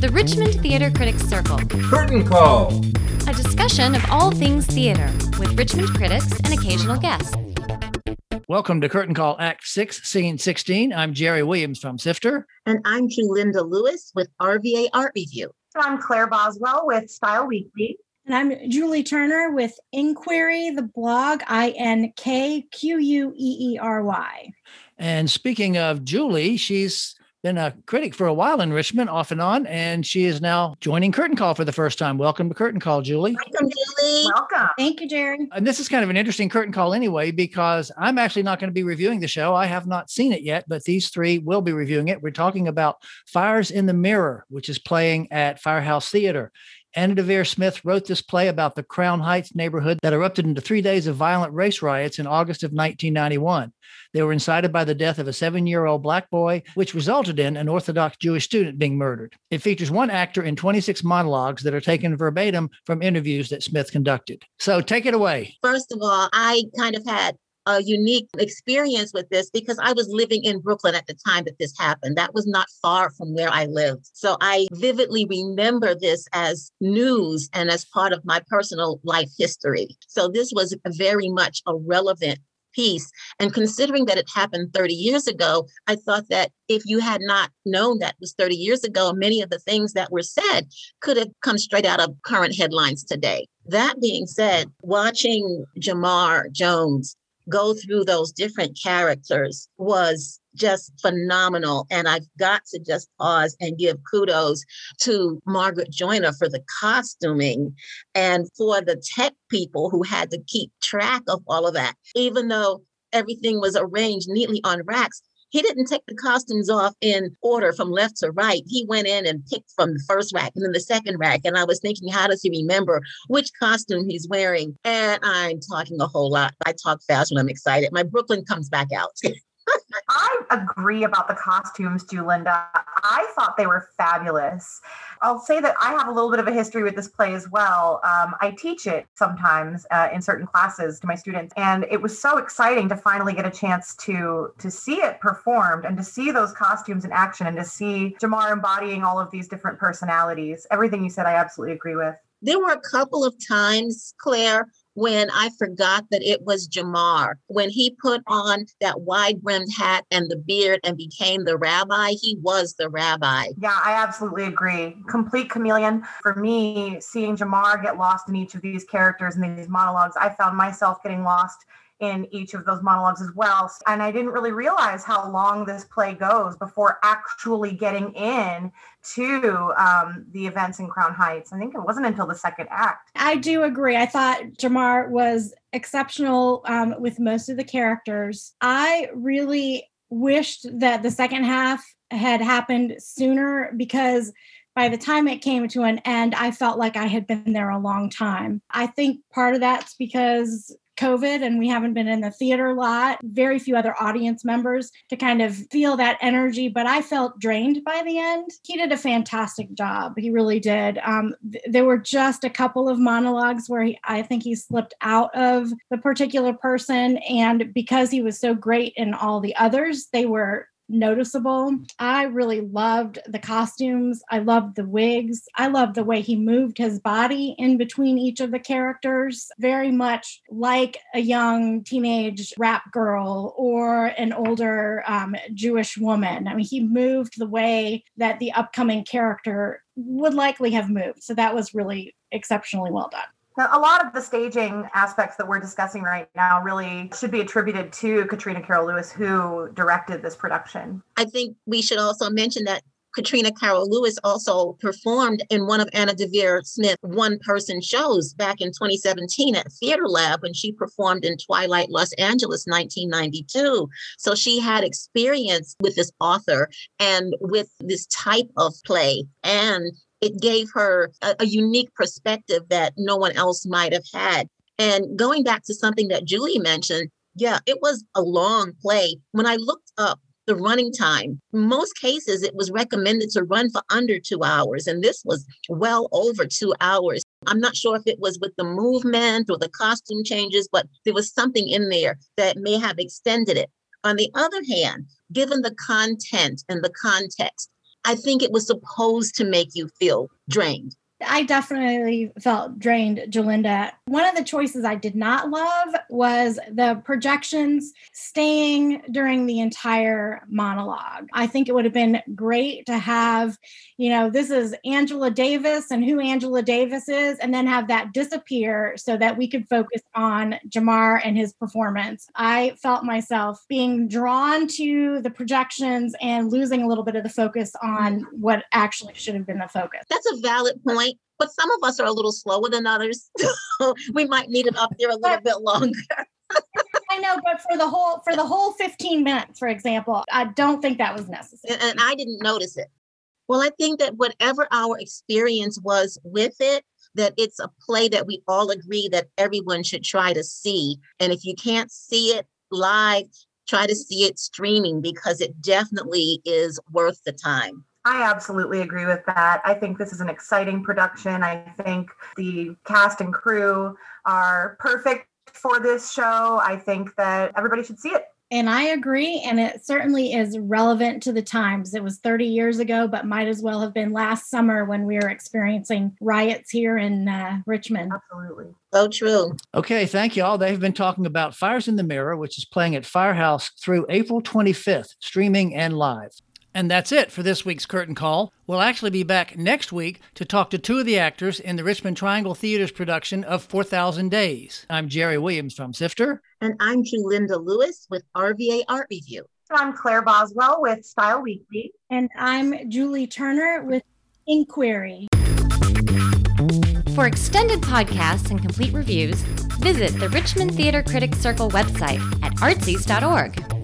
The Richmond Theater Critics Circle. Curtain Call. A discussion of all things theater with Richmond critics and occasional guests. Welcome to Curtain Call Act 6, Scene 16. I'm Jerry Williams from Sifter. And I'm Linda Lewis with RVA Art Review. I'm Claire Boswell with Style Weekly. And I'm Julie Turner with InkQueery, the blog, I N K Q U E E R Y. And speaking of Julie, she's been a critic for a while in Richmond, off and on, and she is now joining Curtain Call for the first time. Welcome to Curtain Call, Julie. Welcome, Julie. Welcome. Thank you, Jerry. And this is kind of an interesting Curtain Call anyway, because I'm actually not going to be reviewing the show. I have not seen it yet, but these three will be reviewing it. We're talking about Fires in the Mirror, which is playing at Firehouse Theater. Anna Deavere Smith wrote this play about the Crown Heights neighborhood that erupted into three days of violent race riots in August of 1991. They were incited by the death of a seven year old black boy, which resulted in an Orthodox Jewish student being murdered. It features one actor in 26 monologues that are taken verbatim from interviews that Smith conducted. So take it away. First of all, I kind of had a unique experience with this because I was living in Brooklyn at the time that this happened. That was not far from where I lived. So I vividly remember this as news and as part of my personal life history. So this was very much a relevant piece. And considering that it happened 30 years ago, I thought that if you had not known that was 30 years ago, many of the things that were said could have come straight out of current headlines today. That being said, watching Jamar Jones go through those different characters was just phenomenal. And I've got to just pause and give kudos to Margaret Joyner for the costuming and for the tech people who had to keep track of all of that. Even though everything was arranged neatly on racks, he didn't take the costumes off in order from left to right. He went in and picked from the first rack and then the second rack. And I was thinking, how does he remember which costume he's wearing? And I'm talking a whole lot. I talk fast when I'm excited. My Brooklyn comes back out. Agree about the costumes, Julinda. I thought they were fabulous. I'll say that I have a little bit of a history with this play as well. Um, I teach it sometimes uh, in certain classes to my students, and it was so exciting to finally get a chance to to see it performed and to see those costumes in action and to see Jamar embodying all of these different personalities. Everything you said, I absolutely agree with. There were a couple of times, Claire, when I forgot that it was Jamar. When he put on that wide brimmed hat and the beard and became the rabbi, he was the rabbi. Yeah, I absolutely agree. Complete chameleon. For me, seeing Jamar get lost in each of these characters and these monologues, I found myself getting lost in each of those monologues as well. And I didn't really realize how long this play goes before actually getting in to um, the events in Crown Heights. I think it wasn't until the second act. I do agree. I thought Jamar was exceptional um, with most of the characters. I really wished that the second half had happened sooner because by the time it came to an end, I felt like I had been there a long time. I think part of that's because COVID and we haven't been in the theater a lot, very few other audience members to kind of feel that energy. But I felt drained by the end. He did a fantastic job. He really did. Um, th- there were just a couple of monologues where he, I think he slipped out of the particular person. And because he was so great in all the others, they were noticeable. I really loved the costumes. I loved the wigs. I loved the way he moved his body in between each of the characters, very much like a young teenage rap girl or an older um, Jewish woman. I mean, he moved the way that the upcoming character would likely have moved. So that was really exceptionally well done. A lot of the staging aspects that we're discussing right now really should be attributed to Katrina Carroll Lewis, who directed this production. I think we should also mention that Katrina Carroll Lewis also performed in one of Anna Deavere Smith's one person shows back in 2017 at Theater Lab when she performed in Twilight Los Angeles 1992. So she had experience with this author and with this type of play. And it gave her a, a unique perspective that no one else might have had. And going back to something that Julie mentioned, yeah, it was a long play. When I looked up the running time, most cases it was recommended to run for under two hours, and this was well over two hours. I'm not sure if it was with the movement or the costume changes, but there was something in there that may have extended it. On the other hand, given the content and the context, I think it was supposed to make you feel drained. I definitely felt drained, Julinda. One of the choices I did not love was the projections staying during the entire monologue. I think it would have been great to have, you know, this is Angela Davis and who Angela Davis is, and then have that disappear so that we could focus on Jamar and his performance. I felt myself being drawn to the projections and losing a little bit of the focus on what actually should have been the focus. That's a valid point but some of us are a little slower than others. So we might need it up there a little bit longer. I know, but for the whole for the whole 15 minutes, for example, I don't think that was necessary. And, and I didn't notice it. Well, I think that whatever our experience was with it, that it's a play that we all agree that everyone should try to see. And if you can't see it live, try to see it streaming because it definitely is worth the time. I absolutely agree with that. I think this is an exciting production. I think the cast and crew are perfect for this show. I think that everybody should see it. And I agree. And it certainly is relevant to the times. It was 30 years ago, but might as well have been last summer when we were experiencing riots here in uh, Richmond. Absolutely. So true. Okay, thank you all. They've been talking about Fires in the Mirror, which is playing at Firehouse through April 25th, streaming and live. And that's it for this week's Curtain Call. We'll actually be back next week to talk to two of the actors in the Richmond Triangle Theater's production of 4,000 Days. I'm Jerry Williams from Sifter. And I'm Julinda Lewis with RVA Art Review. I'm Claire Boswell with Style Weekly. And I'm Julie Turner with InkQueery. For extended podcasts and complete reviews, visit the Richmond Theater Critics Circle website at artsies.org.